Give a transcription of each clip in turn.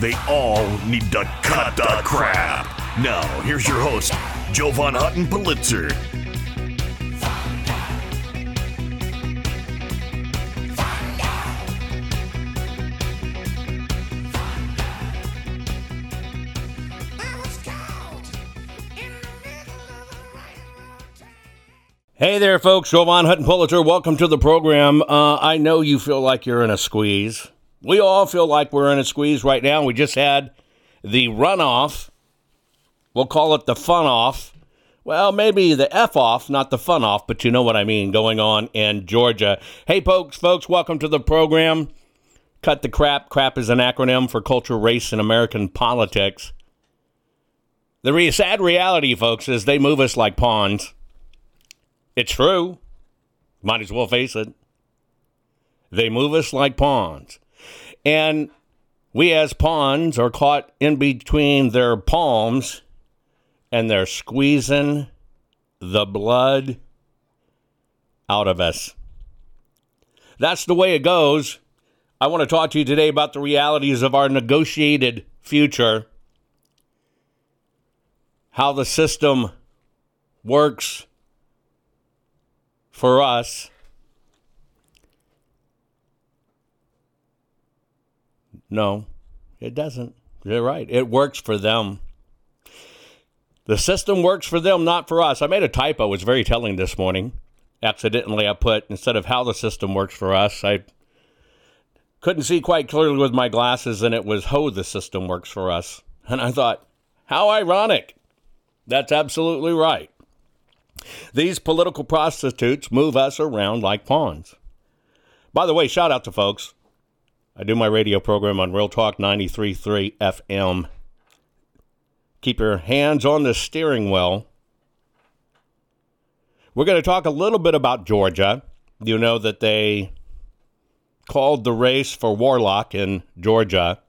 They all need to cut the crap. Now, here's your host, Jovan Hutton Pulitzer. Hey there, folks. Jovan Hutton Pulitzer. Welcome to the program. Uh, I know you feel like you're in a squeeze. We all feel like we're in a squeeze right now. We just had the runoff. We'll call it the fun off. Well, maybe the F off, not the fun off, but you know what I mean, going on in Georgia. Hey, folks, folks, welcome to the program. Cut the crap. Crap is an acronym for culture, race, and American politics. The re- sad reality, folks, is they move us like pawns. It's true. Might as well face it. They move us like pawns. And we, as pawns, are caught in between their palms and they're squeezing the blood out of us. That's the way it goes. I want to talk to you today about the realities of our negotiated future, how the system works for us. No, it doesn't. You're right. It works for them. The system works for them, not for us. I made a typo. It was very telling this morning. Accidentally, I put, instead of how the system works for us, I couldn't see quite clearly with my glasses, and it was how the system works for us. And I thought, how ironic. That's absolutely right. These political prostitutes move us around like pawns. By the way, shout out to folks. I do my radio program on Real Talk 93.3 FM. Keep your hands on the steering wheel. We're going to talk a little bit about Georgia. You know that they called the race for Warlock in Georgia.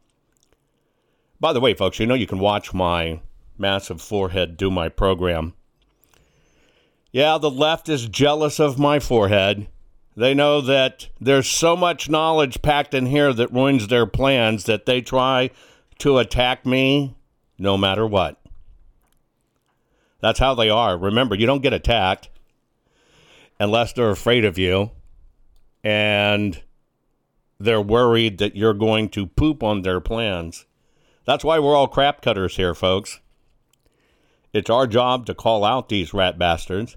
By the way, folks, you know you can watch my massive forehead do my program yeah, the left is jealous of my forehead. They know that there's so much knowledge packed in here that ruins their plans that they try to attack me no matter what. That's how they are. Remember, you don't get attacked unless they're afraid of you and they're worried that you're going to poop on their plans. That's why we're all crap cutters here, folks. It's our job to call out these rat bastards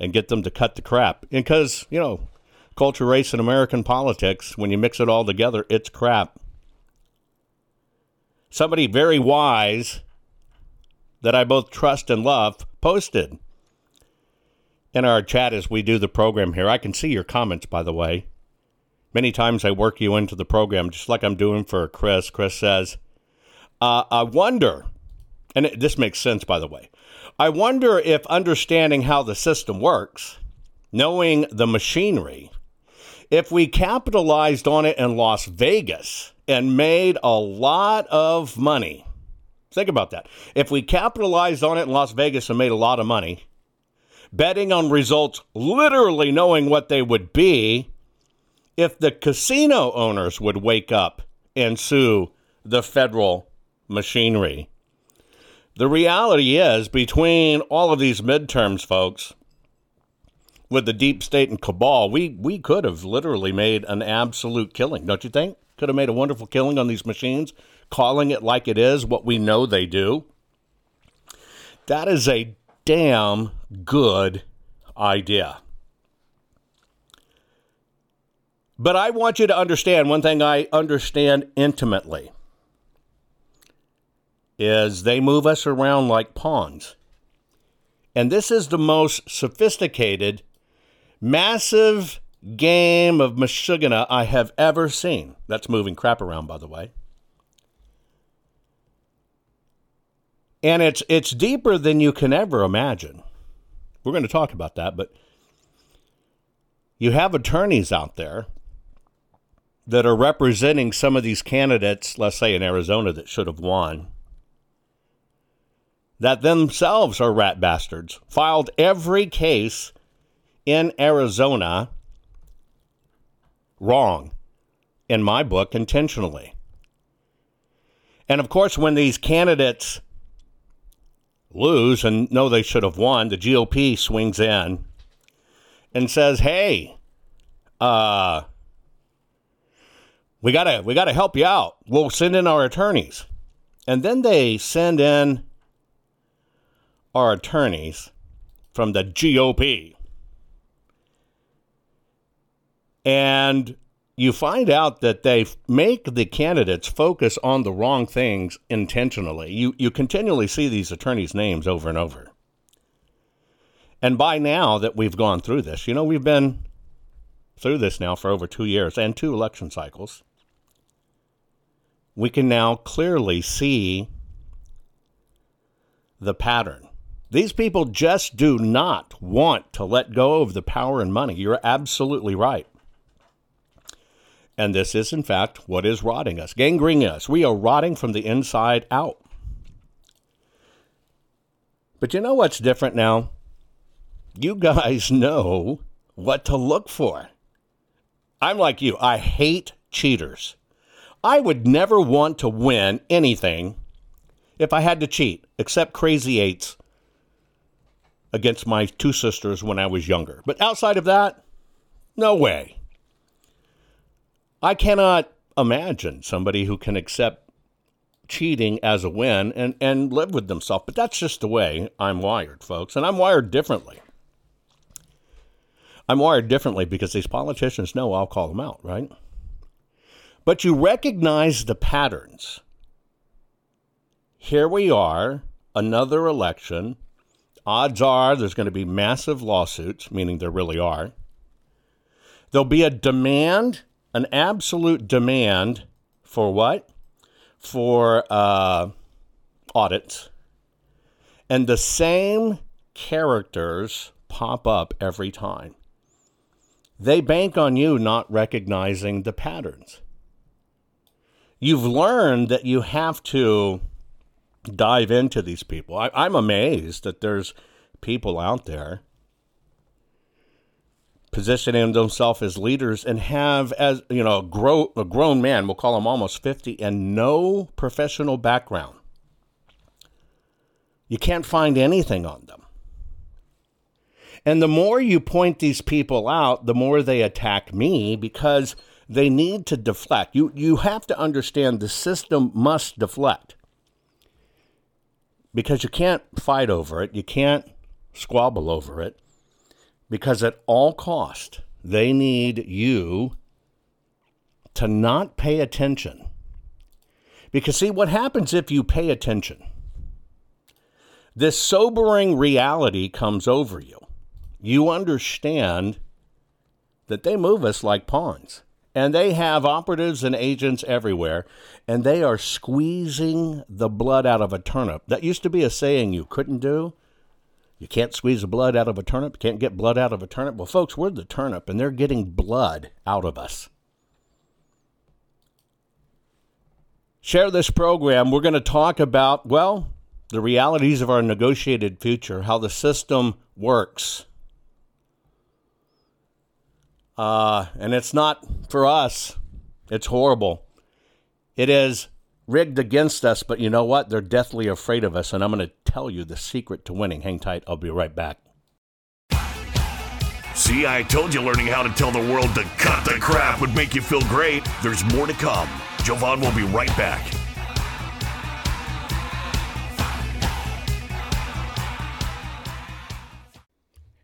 and get them to cut the crap. And because, you know, culture, race, and American politics, when you mix it all together, it's crap. Somebody very wise that I both trust and love posted in our chat as we do the program here. I can see your comments, by the way. Many times I work you into the program, just like I'm doing for Chris. Chris says, uh, I wonder, and it, this makes sense, by the way. I wonder if understanding how the system works, knowing the machinery, if we capitalized on it in Las Vegas and made a lot of money, think about that. If we capitalized on it in Las Vegas and made a lot of money, betting on results, literally knowing what they would be, if the casino owners would wake up and sue the federal machinery. The reality is, between all of these midterms, folks, with the deep state and cabal, we, we could have literally made an absolute killing, don't you think? Could have made a wonderful killing on these machines, calling it like it is, what we know they do. That is a damn good idea. But I want you to understand one thing I understand intimately is they move us around like pawns. And this is the most sophisticated, massive game of Meshuggah I have ever seen. That's moving crap around, by the way. And it's it's deeper than you can ever imagine. We're going to talk about that, but you have attorneys out there that are representing some of these candidates, let's say in Arizona, that should have won, that themselves are rat bastards, filed every case in Arizona wrong, in my book, intentionally. And of course, when these candidates lose and know they should have won, the GOP swings in and says, "Hey, uh, we gotta we gotta help you out. We'll send in our attorneys." And then they send in our attorneys from the GOP. And you find out that they make the candidates focus on the wrong things intentionally. You, you continually see these attorneys' names over and over. And by now that we've gone through this, you know, we've been through this now for over two years and two election cycles. We can now clearly see the pattern. These people just do not want to let go of the power and money. You're absolutely right. And this is, in fact, what is rotting us, gangrening us. We are rotting from the inside out. But you know what's different now? You guys know what to look for. I'm like you, I hate cheaters. I would never want to win anything if I had to cheat, except crazy eights against my two sisters when I was younger. But outside of that, no way. I cannot imagine somebody who can accept cheating as a win and, and live with themselves. But that's just the way I'm wired, folks. And I'm wired differently. I'm wired differently because these politicians know I'll call them out, right? But you recognize the patterns. Here we are, another election. Odds are there's going to be massive lawsuits, meaning there really are. There'll be a demand an absolute demand for what? For uh, audits. And the same characters pop up every time. They bank on you not recognizing the patterns. You've learned that you have to dive into these people. I, am amazed that there's people out there positioning themselves as leaders and have as you know a, grow, a grown man we'll call him almost 50 and no professional background. You can't find anything on them. And the more you point these people out the more they attack me because they need to deflect. You you have to understand the system must deflect because you can't fight over it you can't squabble over it because at all cost they need you to not pay attention. Because see what happens if you pay attention? This sobering reality comes over you. You understand that they move us like pawns. And they have operatives and agents everywhere, and they are squeezing the blood out of a turnip. That used to be a saying you couldn't do. You can't squeeze the blood out of a turnip. You can't get blood out of a turnip. Well, folks, we're the turnip, and they're getting blood out of us. Share this program. We're going to talk about, well, the realities of our negotiated future, how the system works. Uh, and it's not for us, it's horrible. It is rigged against us, but you know what? They're deathly afraid of us, and I'm going to tell you the secret to winning. Hang tight, I'll be right back. See, I told you learning how to tell the world to cut the crap would make you feel great. There's more to come. Jovan will be right back.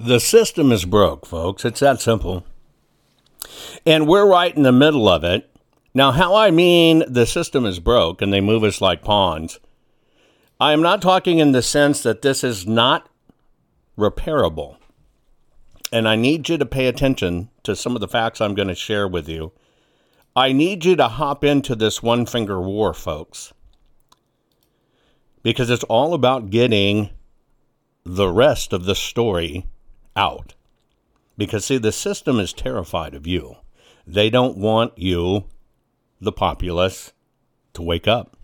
The system is broke, folks. It's that simple. And we're right in the middle of it. Now, how I mean the system is broke and they move us like pawns, I am not talking in the sense that this is not repairable. And I need you to pay attention to some of the facts I'm going to share with you. I need you to hop into this one finger war, folks, because it's all about getting the rest of the story out. Because, see, the system is terrified of you. They don't want you, the populace, to wake up.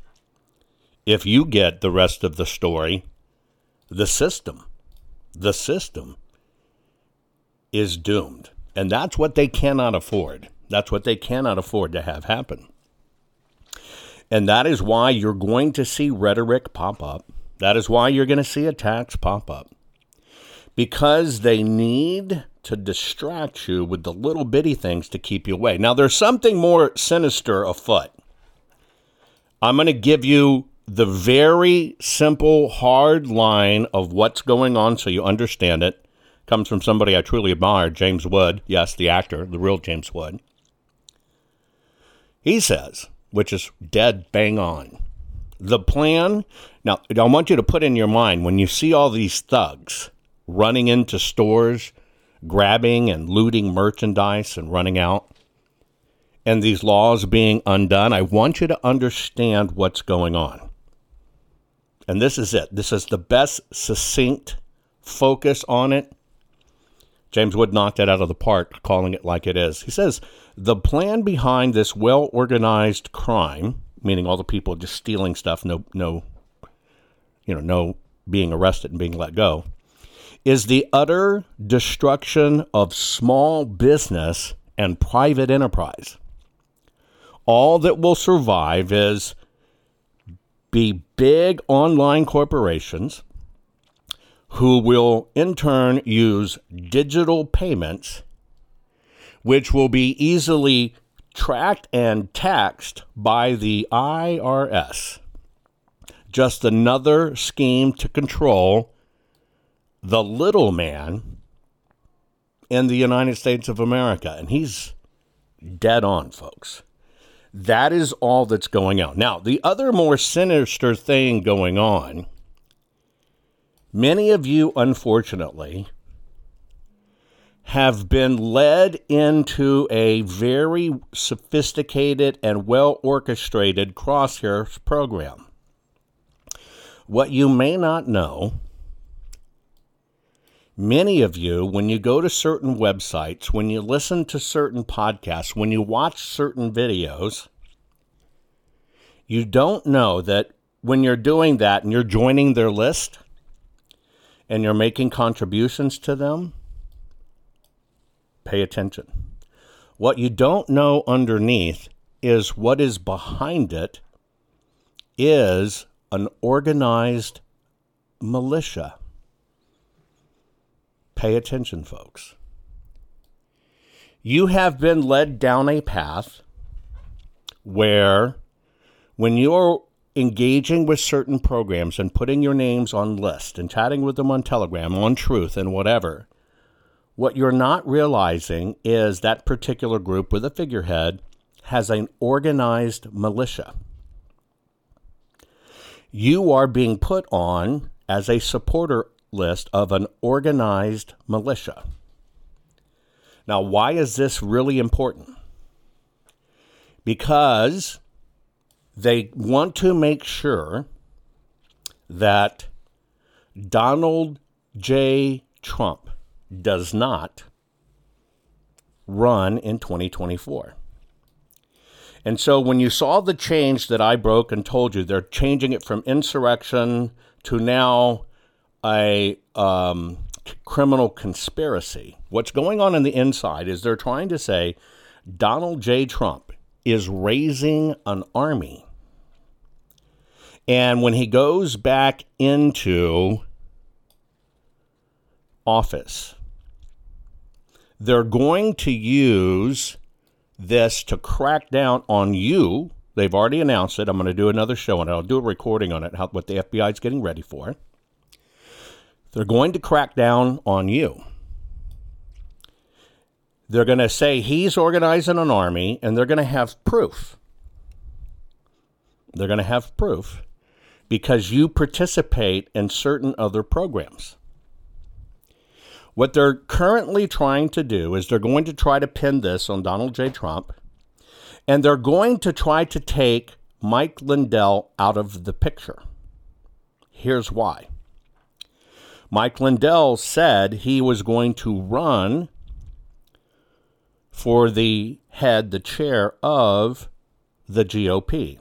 If you get the rest of the story, the system, the system is doomed. And that's what they cannot afford. That's what they cannot afford to have happen. And that is why you're going to see rhetoric pop up. That is why you're going to see attacks pop up because they need to distract you with the little bitty things to keep you away. Now, there's something more sinister afoot. I'm going to give you the very simple, hard line of what's going on so you understand it. Comes from somebody I truly admire, James Wood. Yes, the actor, the real James Wood. He says, which is dead bang on. The plan, now, I want you to put in your mind when you see all these thugs running into stores, grabbing and looting merchandise and running out. and these laws being undone, I want you to understand what's going on. And this is it. This is the best succinct focus on it. James Wood knocked it out of the park, calling it like it is. He says the plan behind this well organized crime, meaning all the people just stealing stuff, no, no, you know, no being arrested and being let go, is the utter destruction of small business and private enterprise. All that will survive is be big online corporations who will in turn use digital payments, which will be easily tracked and taxed by the IRS. Just another scheme to control the little man in the United States of America. And he's dead on, folks. That is all that's going on. Now, the other more sinister thing going on, many of you, unfortunately, have been led into a very sophisticated and well orchestrated crosshairs program. What you may not know Many of you, when you go to certain websites, when you listen to certain podcasts, when you watch certain videos, you don't know that when you're doing that and you're joining their list and you're making contributions to them, pay attention. What you don't know underneath is what is behind it is an organized militia. Pay attention, folks. You have been led down a path where, when you're engaging with certain programs and putting your names on lists and chatting with them on Telegram, on Truth, and whatever, what you're not realizing is that particular group with a figurehead has an organized militia. You are being put on as a supporter list of an organized militia. Now, why is this really important? Because they want to make sure that Donald J. Trump does not run in 2024. And so when you saw the change that I broke and told you, they're changing it from insurrection to now a um, criminal conspiracy. What's going on in the inside is they're trying to say Donald J. Trump is raising an army. And when he goes back into office, they're going to use this to crack down on you. They've already announced it. I'm going to do another show and I'll do a recording on it, how, what the FBI is getting ready for. They're going to crack down on you. They're going to say he's organizing an army, and they're going to have proof. They're going to have proof because you participate in certain other programs. What they're currently trying to do is they're going to try to pin this on Donald J. Trump, and they're going to try to take Mike Lindell out of the picture. Here's why Mike Lindell said he was going to run for the head, the chair of the GOP.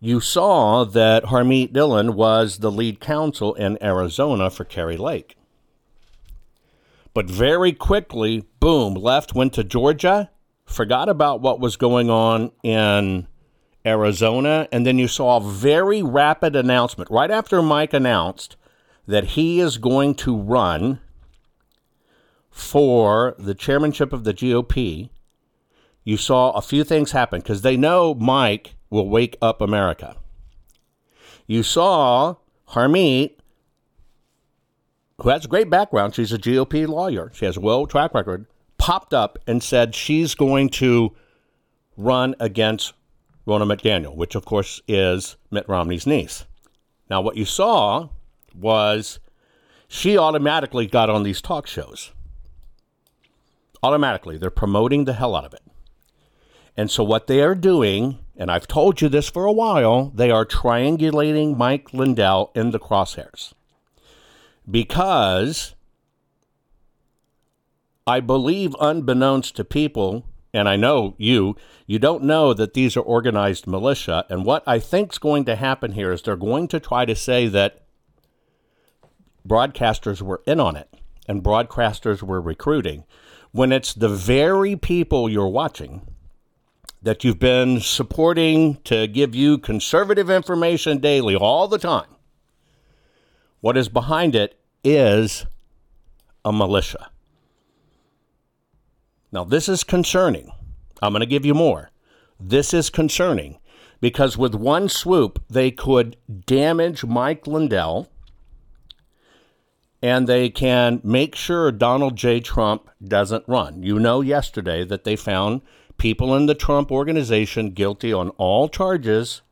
You saw that Harmeet Dillon was the lead counsel in Arizona for Kari Lake. But very quickly, boom, left, went to Georgia, forgot about what was going on in Arizona, and then you saw a very rapid announcement. Right after Mike announced that he is going to run for the chairmanship of the GOP, you saw a few things happen because they know Mike will wake up America. You saw Harmeet, who has a great background, she's a GOP lawyer, she has a well track record, popped up and said she's going to run against Ronna McDaniel, which of course is Mitt Romney's niece. Now, what you saw was she automatically got on these talk shows. Automatically. They're promoting the hell out of it. And so, what they are doing, and I've told you this for a while, they are triangulating Mike Lindell in the crosshairs. Because I believe, unbeknownst to people, and I know you, you don't know that these are organized militia. And what I think is going to happen here is they're going to try to say that broadcasters were in on it and broadcasters were recruiting when it's the very people you're watching that you've been supporting to give you conservative information daily all the time. What is behind it is a militia. Now, this is concerning. I'm going to give you more. This is concerning because with one swoop, they could damage Mike Lindell and they can make sure Donald J. Trump doesn't run. You know, yesterday that they found people in the Trump organization guilty on all charges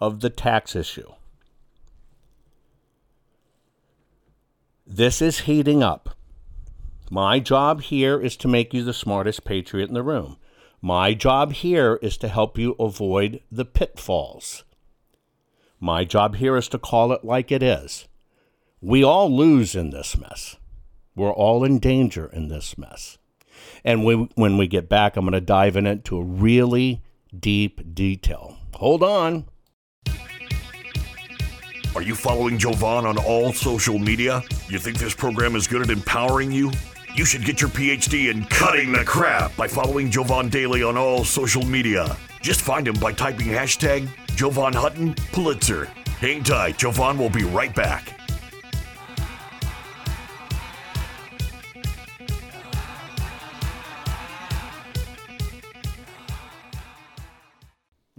of the tax issue. This is heating up. My job here is to make you the smartest patriot in the room. My job here is to help you avoid the pitfalls. My job here is to call it like it is. We all lose in this mess. We're all in danger in this mess. And we, when we get back, I'm going to dive in into a really deep detail. Hold on. Are you following Jovan on all social media? You think this program is good at empowering you? You should get your PhD in cutting the crap by following Jovan Daily on all social media. Just find him by typing hashtag Jovan Hutton Pulitzer. Hang tight, Jovan will be right back.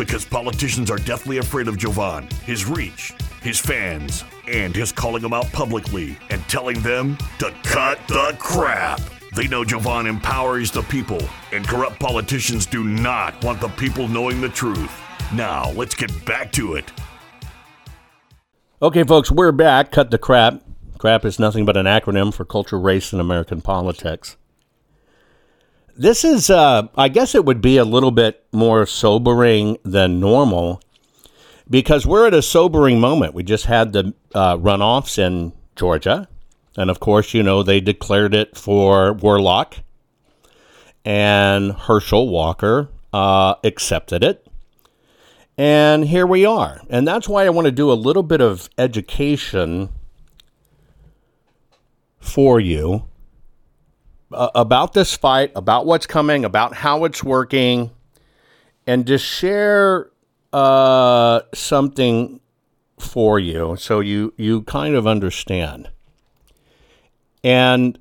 Because politicians are deathly afraid of Jovan, his reach, his fans, and his calling them out publicly and telling them to cut the crap. They know Jovan empowers the people, and corrupt politicians do not want the people knowing the truth. Now, let's get back to it. Okay, folks, we're back. Cut the crap. CRAP is nothing but an acronym for culture, race, and American politics. This is, uh, I guess it would be a little bit more sobering than normal because we're at a sobering moment. We just had the uh, runoffs in Georgia. And of course, you know, they declared it for Warlock. And Herschel Walker uh, accepted it. And here we are. And that's why I want to do a little bit of education for you uh, about this fight, about what's coming, about how it's working, and just share uh, something for you so you you kind of understand. And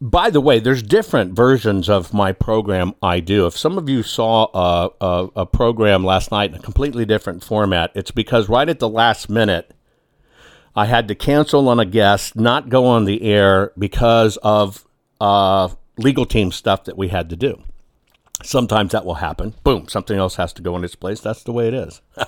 by the way, there's different versions of my program I do. If some of you saw a, a, a program last night in a completely different format, it's because right at the last minute I had to cancel on a guest, not go on the air because of uh, legal team stuff that we had to do. Sometimes that will happen. Boom, something else has to go in its place. That's the way it is.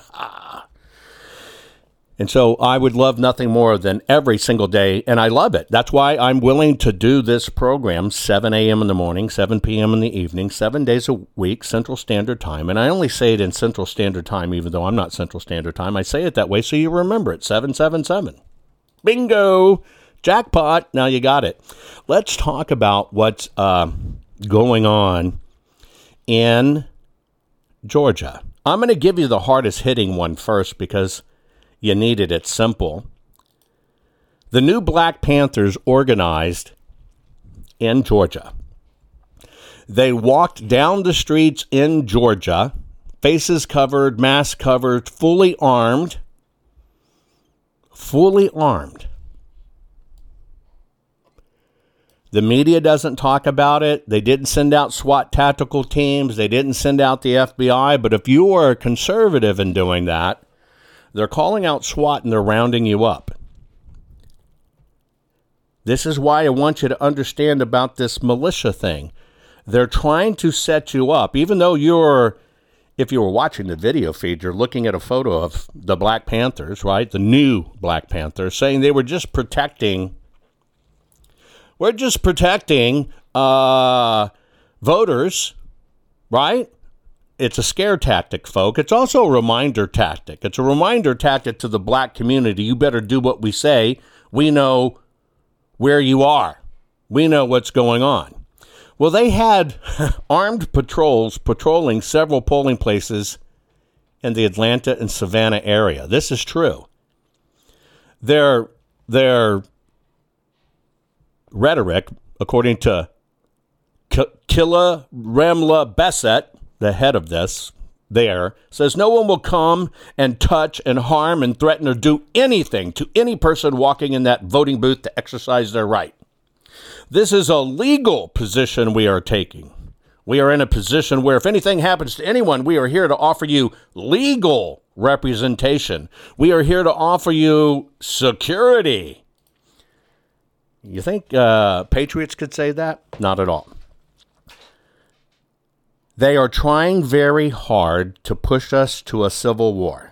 and so I would love nothing more than every single day, and I love it. That's why I'm willing to do this program 7 a.m. in the morning, 7 p.m. in the evening, seven days a week, Central Standard Time. And I only say it in Central Standard Time, even though I'm not Central Standard Time. I say it that way so you remember it 777. Bingo! Jackpot! Now you got it. Let's talk about what's uh, going on in Georgia. I'm going to give you the hardest hitting one first because you needed it simple. The new Black Panthers organized in Georgia. They walked down the streets in Georgia, faces covered, masks covered, fully armed, fully armed. The media doesn't talk about it. They didn't send out SWAT tactical teams. They didn't send out the FBI. But if you are a conservative in doing that, they're calling out SWAT and they're rounding you up. This is why I want you to understand about this militia thing. They're trying to set you up, even though you're, if you were watching the video feed, you're looking at a photo of the Black Panthers, right? The new Black Panthers, saying they were just protecting we're just protecting uh, voters, right? It's a scare tactic, folk. It's also a reminder tactic. It's a reminder tactic to the black community. You better do what we say. We know where you are, we know what's going on. Well, they had armed patrols patrolling several polling places in the Atlanta and Savannah area. This is true. Their their rhetoric, according to K- Killa Ramla Bessette, the head of this, there says no one will come and touch and harm and threaten or do anything to any person walking in that voting booth to exercise their right. This is a legal position we are taking. We are in a position where if anything happens to anyone, we are here to offer you legal representation. We are here to offer you security. You think uh, patriots could say that? Not at all. They are trying very hard to push us to a civil war.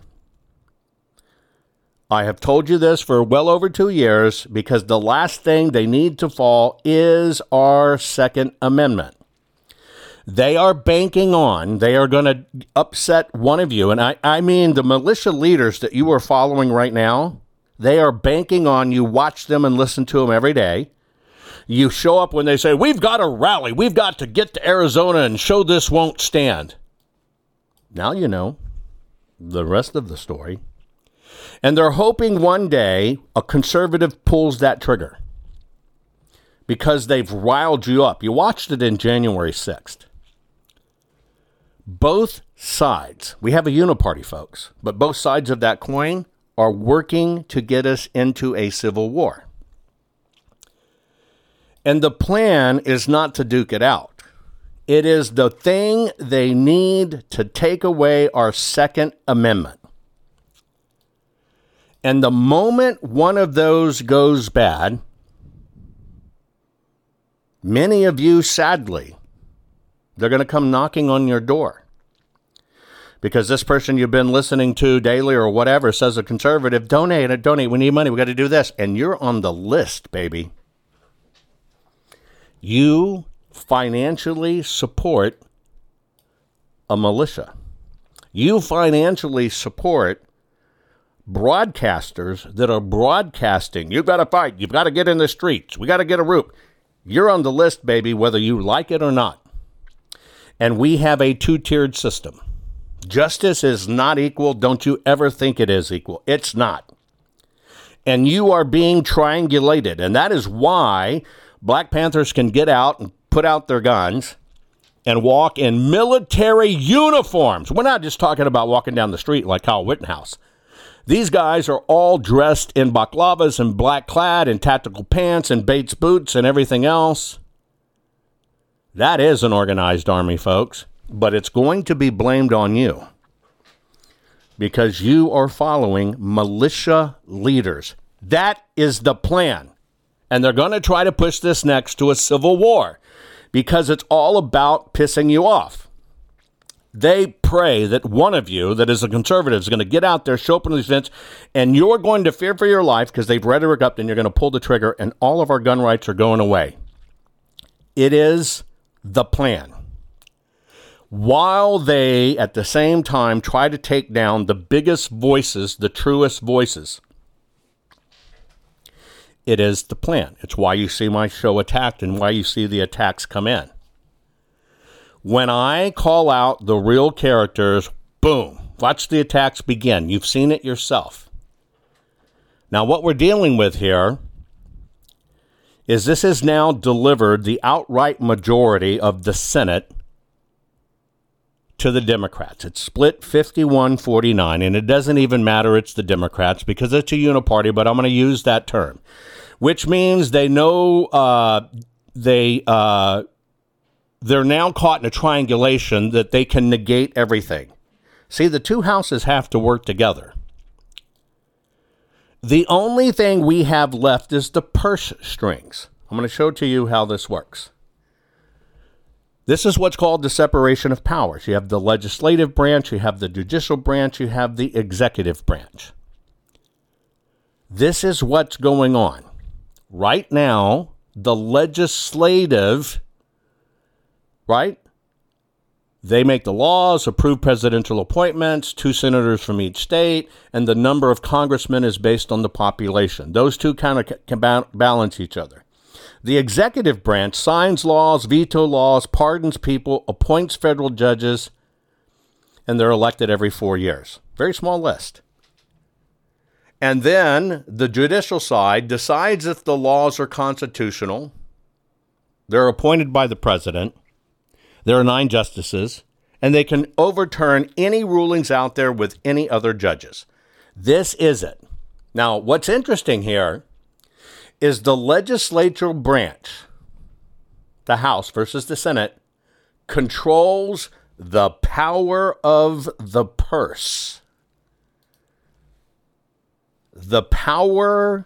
I have told you this for well over two years because the last thing they need to fall is our Second Amendment. They are banking on, they are going to upset one of you. And I, I mean, the militia leaders that you are following right now, they are banking on you watch them and listen to them every day. You show up when they say, We've got to rally. We've got to get to Arizona and show this won't stand. Now you know the rest of the story. And they're hoping one day a conservative pulls that trigger because they've riled you up. You watched it in January 6th. Both sides, we have a uniparty, folks, but both sides of that coin are working to get us into a civil war. And the plan is not to duke it out. It is the thing they need to take away our Second Amendment. And the moment one of those goes bad, many of you, sadly, they're going to come knocking on your door. Because this person you've been listening to daily or whatever says a conservative, donate, and donate, we need money, we got to do this. And you're on the list, baby. You financially support a militia. You financially support broadcasters that are broadcasting. You've got to fight. You've got to get in the streets. We got to get a root. You're on the list, baby, whether you like it or not. And we have a two tiered system. Justice is not equal. Don't you ever think it is equal. It's not. And you are being triangulated. And that is why Black Panthers can get out and put out their guns and walk in military uniforms. We're not just talking about walking down the street like Kyle Rittenhouse. These guys are all dressed in baklavas and black clad and tactical pants and Bates boots and everything else. That is an organized army, folks, but it's going to be blamed on you because you are following militia leaders. That is the plan. And they're going to try to push this next to a civil war because it's all about pissing you off they pray that one of you, that is a conservative, is going to get out there, show up in these events, and you're going to fear for your life because they've rhetoric up, and you're going to pull the trigger, and all of our gun rights are going away. It is the plan. While they, at the same time, try to take down the biggest voices, the truest voices, it is the plan. It's why you see my show attacked and why you see the attacks come in. When I call out the real characters, boom, watch the attacks begin. You've seen it yourself. Now, what we're dealing with here is this has now delivered the outright majority of the Senate to the Democrats. It's split 51 49, and it doesn't even matter it's the Democrats because it's a uniparty, but I'm going to use that term, which means they know uh, they uh, they're now caught in a triangulation that they can negate everything. See, the two houses have to work together. The only thing we have left is the purse strings. I'm going to show to you how this works. This is what's called the separation of powers. You have the legislative branch, you have the judicial branch, you have the executive branch. This is what's going on. Right now, the legislative right? They make the laws, approve presidential appointments, two senators from each state, and the number of congressmen is based on the population. Those two kind of can balance each other. The executive branch signs laws, veto laws, pardons people, appoints federal judges, and they're elected every four years. Very small list. And then the judicial side decides if the laws are constitutional. They're appointed by the president there are nine justices, and they can overturn any rulings out there with any other judges. This is it. Now, what's interesting here is the legislature branch, the House versus the Senate, controls the power of the purse. The power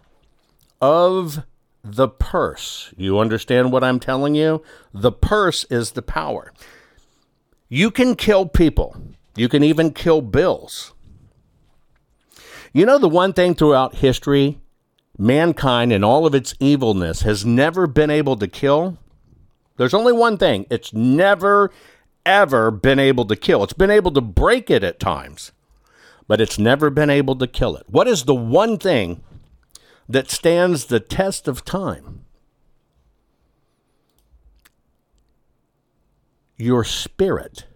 of the purse. You understand what I'm telling you? The purse is the power. You can kill people, you can even kill bills. You know, the one thing throughout history, mankind and all of its evilness has never been able to kill? There's only one thing it's never, ever been able to kill. It's been able to break it at times, but it's never been able to kill it. What is the one thing that stands the test of time? Your spirit.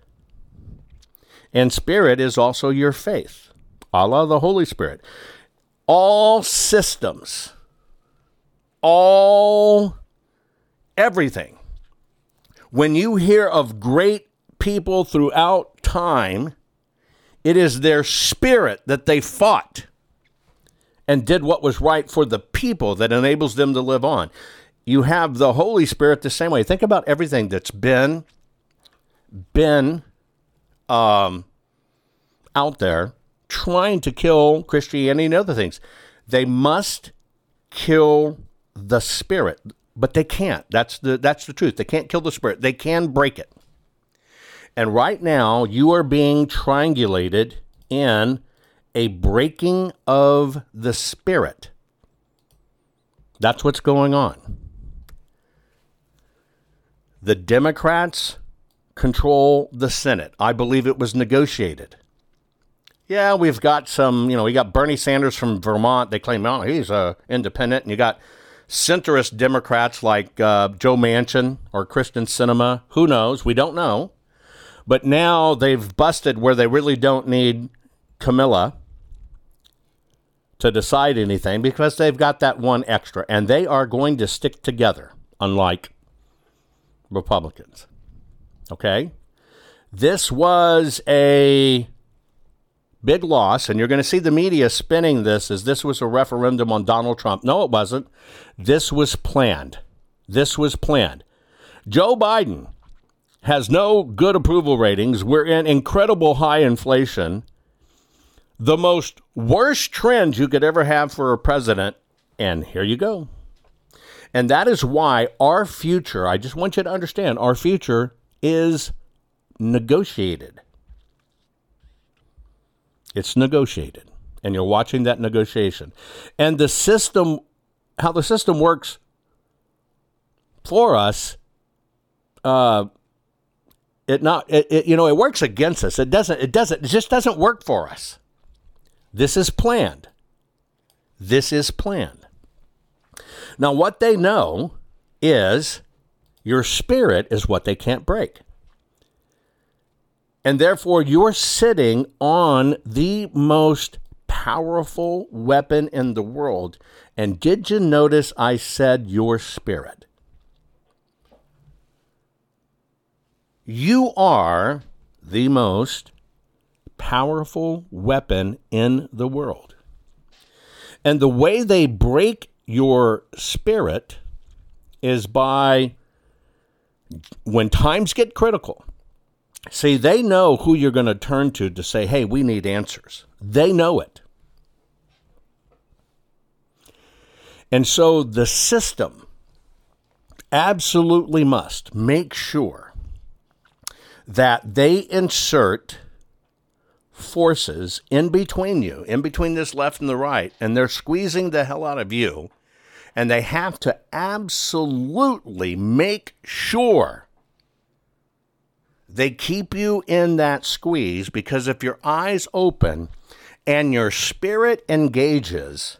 And spirit is also your faith, Allah, the Holy Spirit. All systems, all everything. When you hear of great people throughout time, it is their spirit that they fought and did what was right for the people that enables them to live on. You have the Holy Spirit the same way. Think about everything that's been been um, out there trying to kill Christianity and other things. They must kill the spirit, but they can't. That's the that's the truth. They can't kill the spirit. They can break it. And right now, you are being triangulated in a breaking of the spirit. That's what's going on. The Democrats control the Senate. I believe it was negotiated. Yeah, we've got some, you know, we got Bernie Sanders from Vermont. They claim, oh, he's uh, independent. And you got centrist Democrats like uh, Joe Manchin or Kyrsten Sinema. Who knows? We don't know. But now they've busted where they really don't need Camilla to decide anything because they've got that one extra. And they are going to stick together, unlike Republicans. Okay? This was a big loss, and you're going to see the media spinning this as this was a referendum on Donald Trump. No, it wasn't. This was planned. This was planned. Joe Biden has no good approval ratings. We're in incredible high inflation. The most worst trend you could ever have for a president. And here you go. And that is why our future, I just want you to understand, our future is negotiated. It's negotiated. And you're watching that negotiation. And the system, how the system works for us, uh, it not it, it, you know it works against us. It doesn't it doesn't it just doesn't work for us. This is planned. This is planned. Now what they know is your spirit is what they can't break. And therefore, you're sitting on the most powerful weapon in the world. And did you notice I said your spirit? You are the most powerful weapon in the world. And the way they break your spirit is by when times get critical See, they know who you're going to turn to to say, hey, we need answers. They know it. And so the system absolutely must make sure that they insert forces in between you, in between this left and the right, and they're squeezing the hell out of you. And they have to absolutely make sure they keep you in that squeeze because if your eyes open and your spirit engages,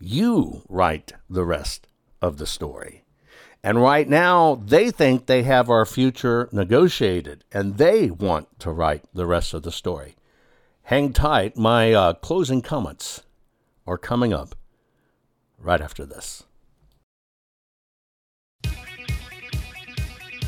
you write the rest of the story. And right now, they think they have our future negotiated and they want to write the rest of the story. Hang tight. My uh, closing comments are coming up right after this.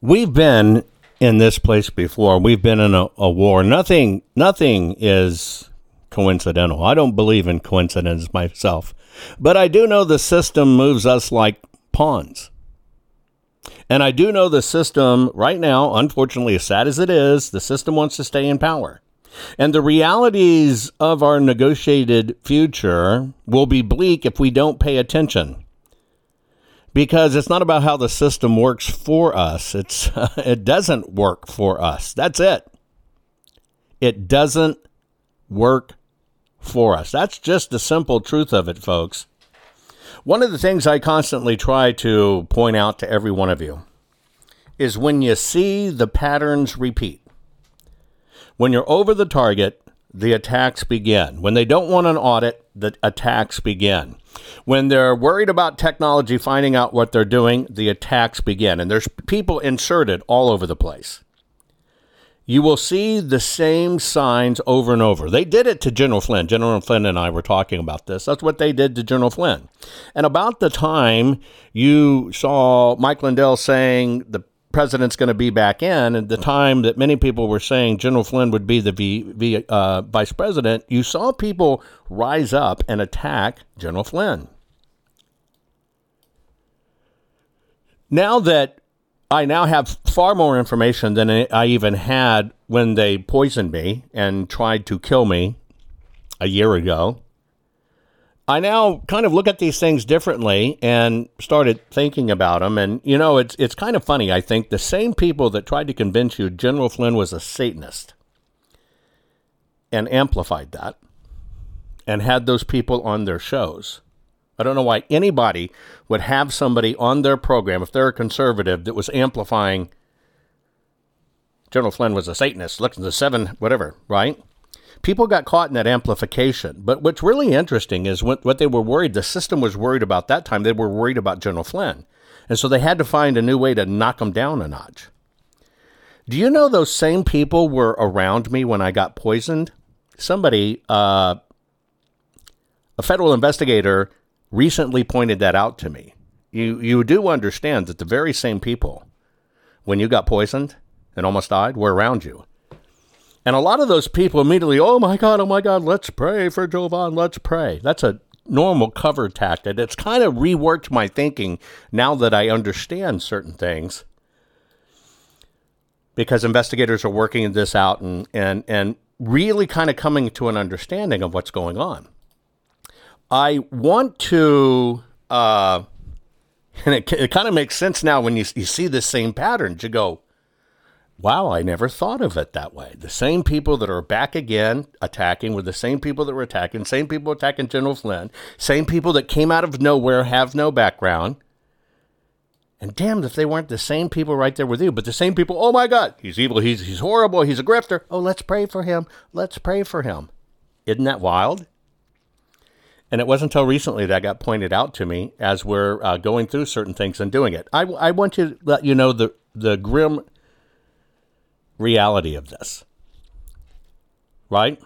We've been in this place before. We've been in a, a, war. Nothing, nothing is coincidental. I don't believe in coincidence myself, but I do know the system moves us like pawns. And I do know the system right now, unfortunately, as sad as it is, the system wants to stay in power. And the realities of our negotiated future will be bleak if we don't pay attention because it's not about how the system works for us. It's it doesn't work for us. That's it. It doesn't work for us. That's just the simple truth of it, folks. One of the things I constantly try to point out to every one of you is when you see the patterns repeat. When you're over the target, the attacks begin. When they don't want an audit, the attacks begin. When they're worried about technology finding out what they're doing, the attacks begin. And there's people inserted all over the place. you will see the same signs over and over. They did it to General Flynn. General Flynn and I were talking about this. That's what they did to General Flynn. And about the time you saw Mike Lindell saying the president's going to be back in, and the time that many people were saying General Flynn would be the v, v, uh, vice president, you saw people rise up and attack General Flynn. Now that I now have far more information than I even had when they poisoned me and tried to kill me a year ago. I now kind of look at these things differently and started thinking about them. And you know, it's it's kind of funny. I think the same people that tried to convince you General Flynn was a Satanist and amplified that and had those people on their shows. I don't know why anybody would have somebody on their program if they're a conservative that was amplifying General Flynn was a Satanist. Look at the seven, whatever, right? People got caught in that amplification. But what's really interesting is what, what they were worried, the system was worried about that time, they were worried about General Flynn. And so they had to find a new way to knock him down a notch. Do you know those same people were around me when I got poisoned? Somebody, uh, a federal investigator, recently pointed that out to me. You, you do understand that the very same people, when you got poisoned and almost died, were around you. And a lot of those people immediately, oh my God, oh my God, let's pray for Jovan, let's pray. That's a normal cover tactic. It's kind of reworked my thinking now that I understand certain things because investigators are working this out and, and, and really kind of coming to an understanding of what's going on. I want to, uh, and it, it kind of makes sense now when you, you see this same pattern. You go, wow, I never thought of it that way. The same people that are back again attacking were the same people that were attacking, same people attacking General Flynn, same people that came out of nowhere, have no background. And damned if they weren't the same people right there with you, but the same people, oh my God, he's evil, he's, he's horrible, he's a grifter. Oh, let's pray for him. Let's pray for him. Isn't that wild? And it wasn't until recently that got pointed out to me as we're uh, going through certain things and doing it. I, I want to let you know the, the grim reality of this. Right?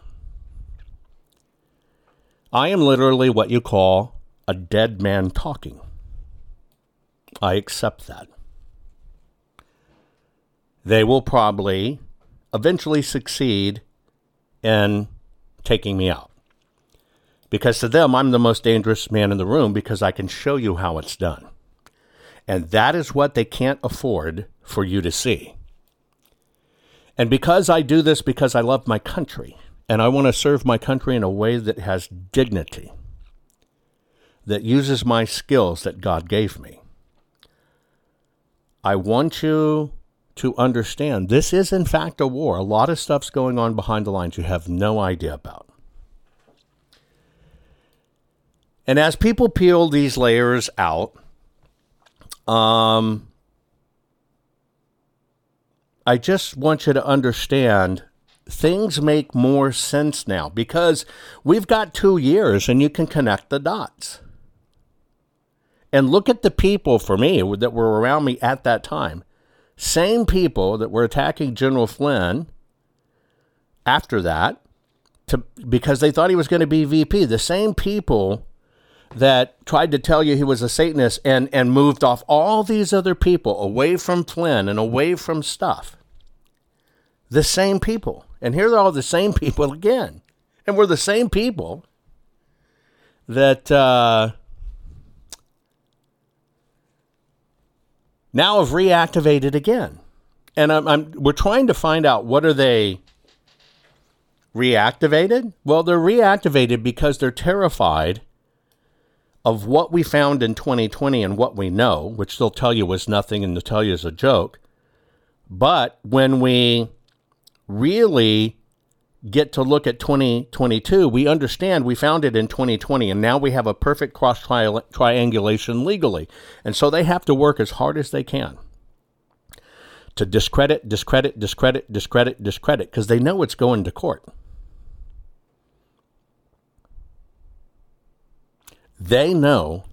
I am literally what you call a dead man talking. I accept that. They will probably eventually succeed in taking me out. Because to them, I'm the most dangerous man in the room because I can show you how it's done. And that is what they can't afford for you to see. And because I do this because I love my country and I want to serve my country in a way that has dignity, that uses my skills that God gave me, I want you to understand this is, in fact, a war. A lot of stuff's going on behind the lines you have no idea about. And as people peel these layers out, um, I just want you to understand things make more sense now because we've got two years and you can connect the dots. And look at the people for me that were around me at that time. Same people that were attacking General Flynn after that to, because they thought he was going to be VP. The same people that tried to tell you he was a Satanist and, and moved off all these other people away from Flynn and away from stuff. The same people. And here they're all the same people again. And we're the same people that uh, now have reactivated again. And I'm, I'm, we're trying to find out what are they reactivated? Well, they're reactivated because they're terrified of what we found in 2020 and what we know, which they'll tell you was nothing and they'll tell you is a joke. But when we really get to look at 2022, we understand we found it in 2020 and now we have a perfect cross triangulation legally. And so they have to work as hard as they can to discredit, discredit, discredit, discredit, discredit because they know it's going to court. They know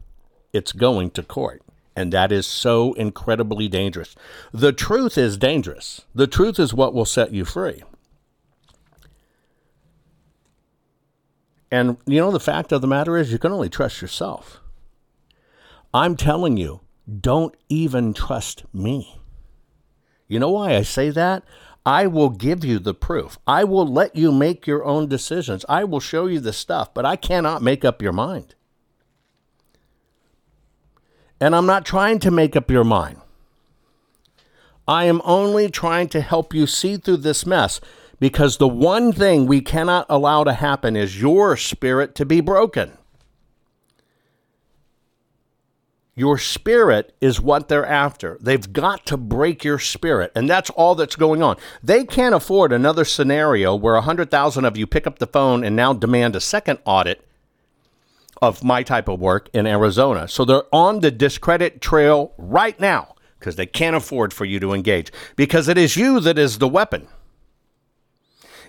it's going to court. And that is so incredibly dangerous. The truth is dangerous. The truth is what will set you free. And you know, the fact of the matter is, you can only trust yourself. I'm telling you, don't even trust me. You know why I say that? I will give you the proof. I will let you make your own decisions. I will show you the stuff, but I cannot make up your mind. And I'm not trying to make up your mind. I am only trying to help you see through this mess because the one thing we cannot allow to happen is your spirit to be broken. Your spirit is what they're after. They've got to break your spirit, and that's all that's going on. They can't afford another scenario where 100,000 of you pick up the phone and now demand a second audit of my type of work in Arizona. So they're on the discredit trail right now because they can't afford for you to engage because it is you that is the weapon.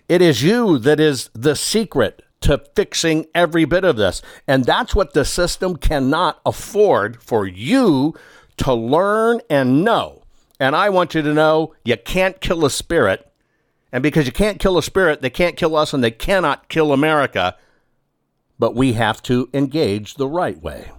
It is you that is the secret to fixing every bit of this. And that's what the system cannot afford for you to learn and know. And I want you to know you can't kill a spirit. And because you can't kill a spirit, they can't kill us and they cannot kill America. But we have to engage the right way.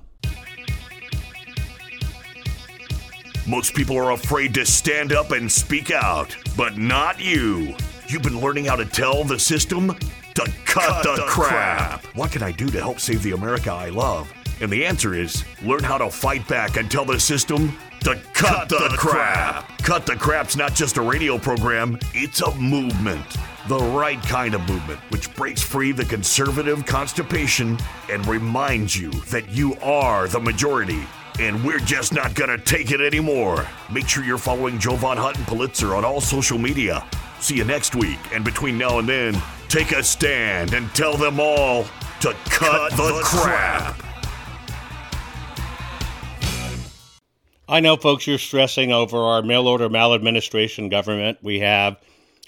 Most people are afraid to stand up and speak out, but not you. You've been learning how to tell the system to cut, cut the, the crap. crap. What can I do to help save the America I love? And the answer is learn how to fight back and tell the system to cut, cut the, the crap. crap. Cut the Crap's not just a radio program, it's a movement. The right kind of movement, which breaks free the conservative constipation and reminds you that you are the majority. And we're just not gonna take it anymore. Make sure you're following Jovan Hutton Pulitzer on all social media. See you next week, and between now and then, take a stand and tell them all to cut, cut the, the crap. crap. I know, folks, you're stressing over our mail order maladministration government. We have